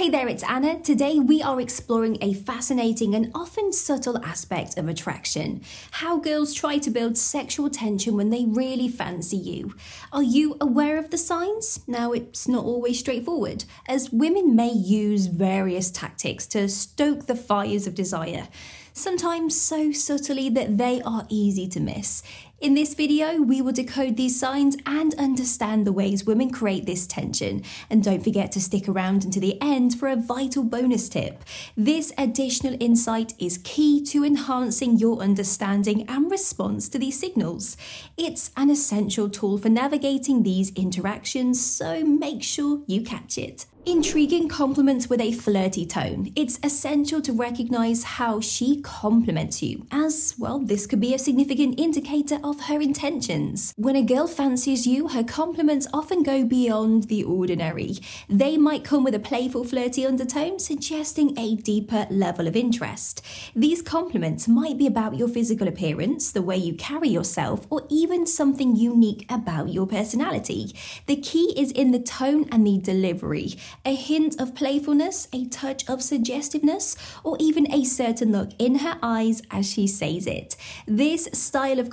Hey there, it's Anna. Today we are exploring a fascinating and often subtle aspect of attraction how girls try to build sexual tension when they really fancy you. Are you aware of the signs? Now, it's not always straightforward, as women may use various tactics to stoke the fires of desire sometimes so subtly that they are easy to miss. In this video, we will decode these signs and understand the ways women create this tension. And don't forget to stick around until the end for a vital bonus tip. This additional insight is key to enhancing your understanding and response to these signals. It's an essential tool for navigating these interactions, so make sure you catch it. Intriguing compliments with a flirty tone. It's essential to recognize how she compliments you, as well, this could be a significant indicator of her intentions. When a girl fancies you, her compliments often go beyond the ordinary. They might come with a playful, flirty undertone, suggesting a deeper level of interest. These compliments might be about your physical appearance, the way you carry yourself, or even something unique about your personality. The key is in the tone and the delivery a hint of playfulness, a touch of suggestiveness, or even a certain look in her eyes as she says it. This style of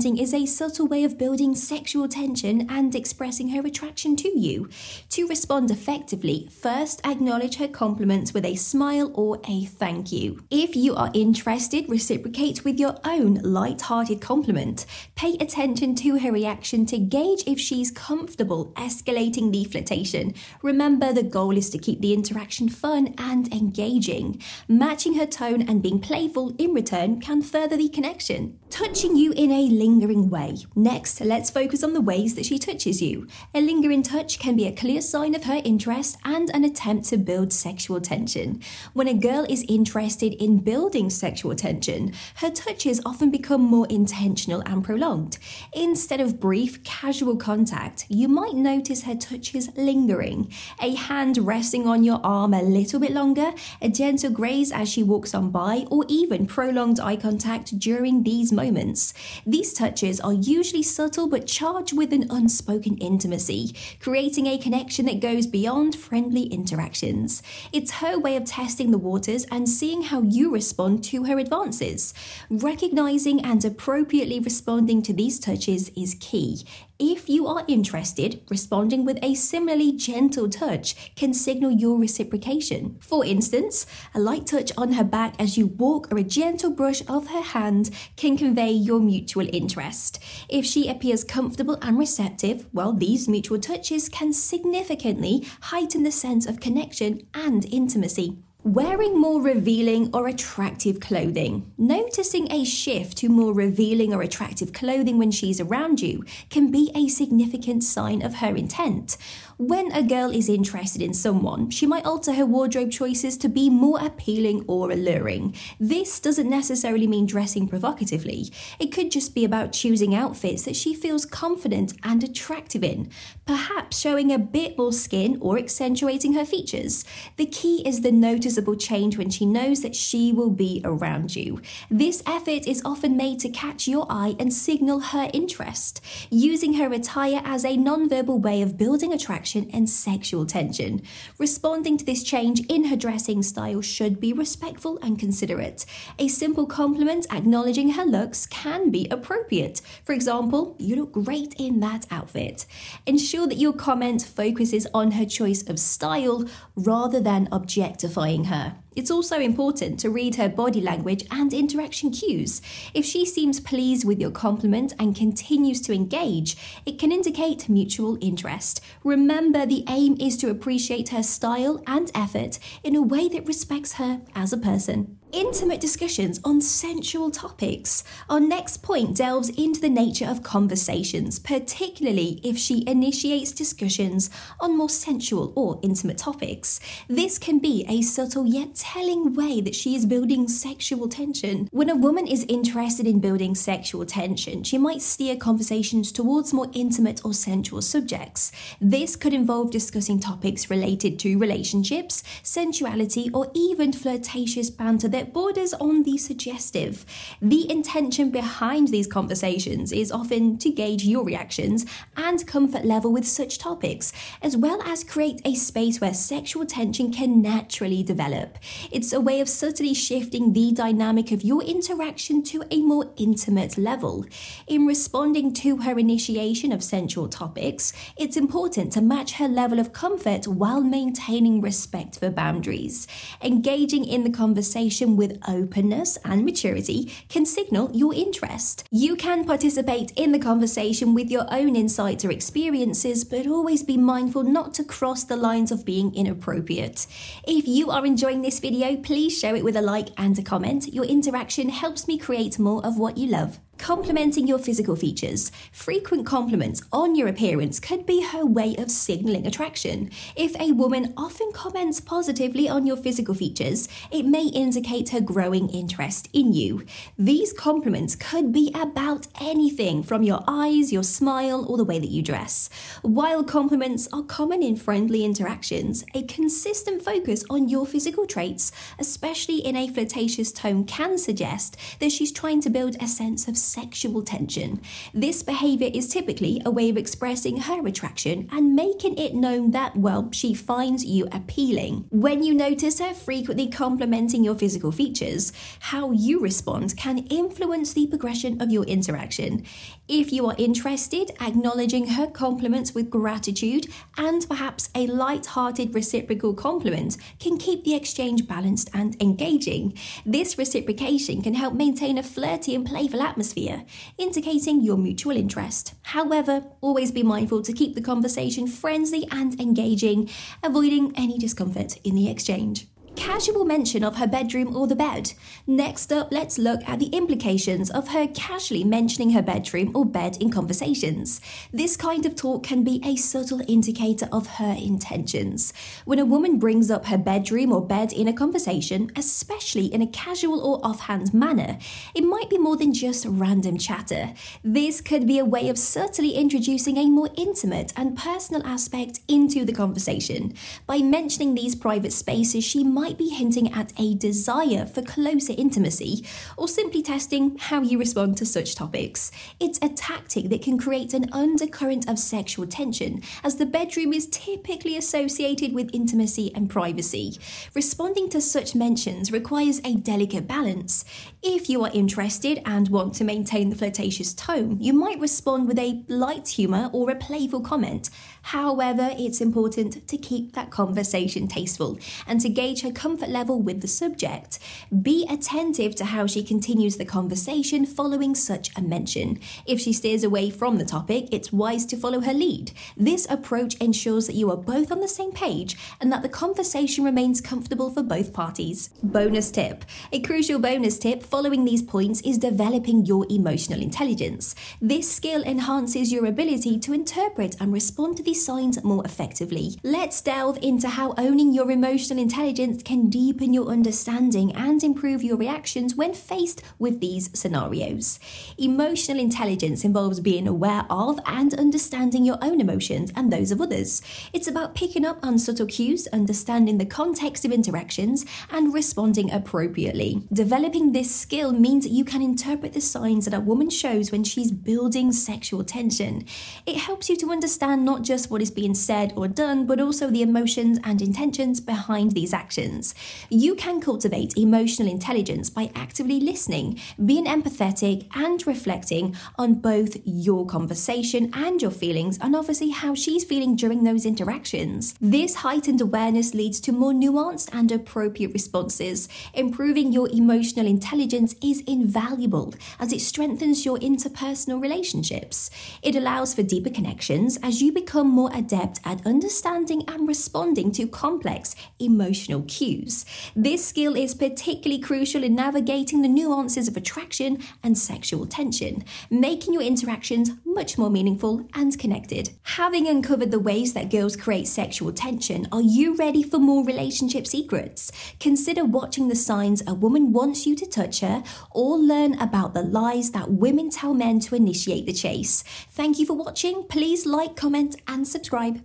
is a subtle way of building sexual tension and expressing her attraction to you. To respond effectively, first acknowledge her compliments with a smile or a thank you. If you are interested, reciprocate with your own light-hearted compliment. Pay attention to her reaction to gauge if she's comfortable escalating the flirtation. Remember the goal is to keep the interaction fun and engaging. Matching her tone and being playful in return can further the connection. Touching you in a lingering way. Next, let's focus on the ways that she touches you. A lingering touch can be a clear sign of her interest and an attempt to build sexual tension. When a girl is interested in building sexual tension, her touches often become more intentional and prolonged. Instead of brief, casual contact, you might notice her touches lingering. A hand resting on your arm a little bit longer, a gentle graze as she walks on by, or even prolonged eye contact during these moments. These touches are usually subtle but charged with an unspoken intimacy, creating a connection that goes beyond friendly interactions. It's her way of testing the waters and seeing how you respond to her advances. Recognizing and appropriately responding to these touches is key. If you are interested, responding with a similarly gentle touch can signal your reciprocation. For instance, a light touch on her back as you walk or a gentle brush of her hand can convey your mutual interest. If she appears comfortable and receptive, well, these mutual touches can significantly heighten the sense of connection and intimacy. Wearing more revealing or attractive clothing. Noticing a shift to more revealing or attractive clothing when she's around you can be a significant sign of her intent. When a girl is interested in someone, she might alter her wardrobe choices to be more appealing or alluring. This doesn't necessarily mean dressing provocatively, it could just be about choosing outfits that she feels confident and attractive in, perhaps showing a bit more skin or accentuating her features. The key is the noticeable change when she knows that she will be around you. This effort is often made to catch your eye and signal her interest, using her attire as a non-verbal way of building attraction attraction and sexual tension. Responding to this change in her dressing style should be respectful and considerate. A simple compliment acknowledging her looks can be appropriate. For example, you look great in that outfit. Ensure that your comment focuses on her choice of style rather than objectifying her. It's also important to read her body language and interaction cues. If she seems pleased with your compliment and continues to engage, it can indicate mutual interest. Remember, the aim is to appreciate her style and effort in a way that respects her as a person intimate discussions on sensual topics. Our next point delves into the nature of conversations, particularly if she initiates discussions on more sensual or intimate topics. This can be a subtle yet telling way that she is building sexual tension. When a woman is interested in building sexual tension, she might steer conversations towards more intimate or sensual subjects. This could involve discussing topics related to relationships, sensuality, or even flirtatious banter that that borders on the suggestive. The intention behind these conversations is often to gauge your reactions and comfort level with such topics, as well as create a space where sexual tension can naturally develop. It's a way of subtly shifting the dynamic of your interaction to a more intimate level. In responding to her initiation of sensual topics, it's important to match her level of comfort while maintaining respect for boundaries. Engaging in the conversation with openness and maturity can signal your interest. You can participate in the conversation with your own insights or experiences, but always be mindful not to cross the lines of being inappropriate. If you are enjoying this video, please share it with a like and a comment. Your interaction helps me create more of what you love. Complimenting your physical features. Frequent compliments on your appearance could be her way of signaling attraction. If a woman often comments positively on your physical features, it may indicate her growing interest in you. These compliments could be about anything from your eyes, your smile, or the way that you dress. While compliments are common in friendly interactions, a consistent focus on your physical traits, especially in a flirtatious tone, can suggest that she's trying to build a sense of sexual tension. This behavior is typically a way of expressing her attraction and making it known that, well, she finds you appealing. When you notice her frequently complimenting your physical features, how you respond can influence the progression of your interaction. If you are interested, acknowledging her compliments with gratitude and perhaps a light-hearted reciprocal compliment can keep the exchange balanced and engaging. This reciprocation can help maintain a flirty and playful atmosphere indicating your mutual interest. However, always be mindful to keep the conversation friendly and engaging, avoiding any discomfort in the exchange casual mention of her bedroom or the bed. Next up, let's look at the implications of her casually mentioning her bedroom or bed in conversations. This kind of talk can be a subtle indicator of her intentions. When a woman brings up her bedroom or bed in a conversation, especially in a casual or offhand manner, it might be more than just random chatter. This could be a way of subtly introducing a more intimate and personal aspect into the conversation. By mentioning these private spaces, she might might be hinting at a desire for closer intimacy or simply testing how you respond to such topics. It's a tactic that can create an undercurrent of sexual tension, as the bedroom is typically associated with intimacy and privacy. Responding to such mentions requires a delicate balance. If you are interested and want to maintain the flirtatious tone, you might respond with a light humour or a playful comment. However, it's important to keep that conversation tasteful and to gauge her comfort level with the subject. Be attentive to how she continues the conversation following such a mention. If she steers away from the topic, it's wise to follow her lead. This approach ensures that you are both on the same page and that the conversation remains comfortable for both parties. Bonus tip A crucial bonus tip following these points is developing your emotional intelligence. This skill enhances your ability to interpret and respond to these signs more effectively. Let's delve into how owning your emotional intelligence can deepen your understanding and improve your reactions when faced with these scenarios. Emotional intelligence involves being aware of and understanding your own emotions and those of others. It's about picking up on subtle cues, understanding the context of interactions, and responding appropriately. Developing this skill means that you can interpret the signs that a woman shows when she's building sexual tension. It helps you to understand not just what is being said or done, but also the emotions and intentions behind these actions. You can cultivate emotional intelligence by actively listening, being empathetic, and reflecting on both your conversation and your feelings, and obviously how she's feeling during those interactions. This heightened awareness leads to more nuanced and appropriate responses. Improving your emotional intelligence is invaluable as it strengthens your interpersonal relationships. It allows for deeper connections as you become more adept at understanding and responding to complex emotional cues. This skill is particularly crucial in navigating the nuances of attraction and sexual tension, making your interactions much more meaningful and connected. Having uncovered the ways that girls create sexual tension, are you ready for more relationship secrets? Consider watching the signs a woman wants you to touch her or learn about the lies that women tell men to initiate the chase. Thank you for watching. Please like, comment, and subscribe.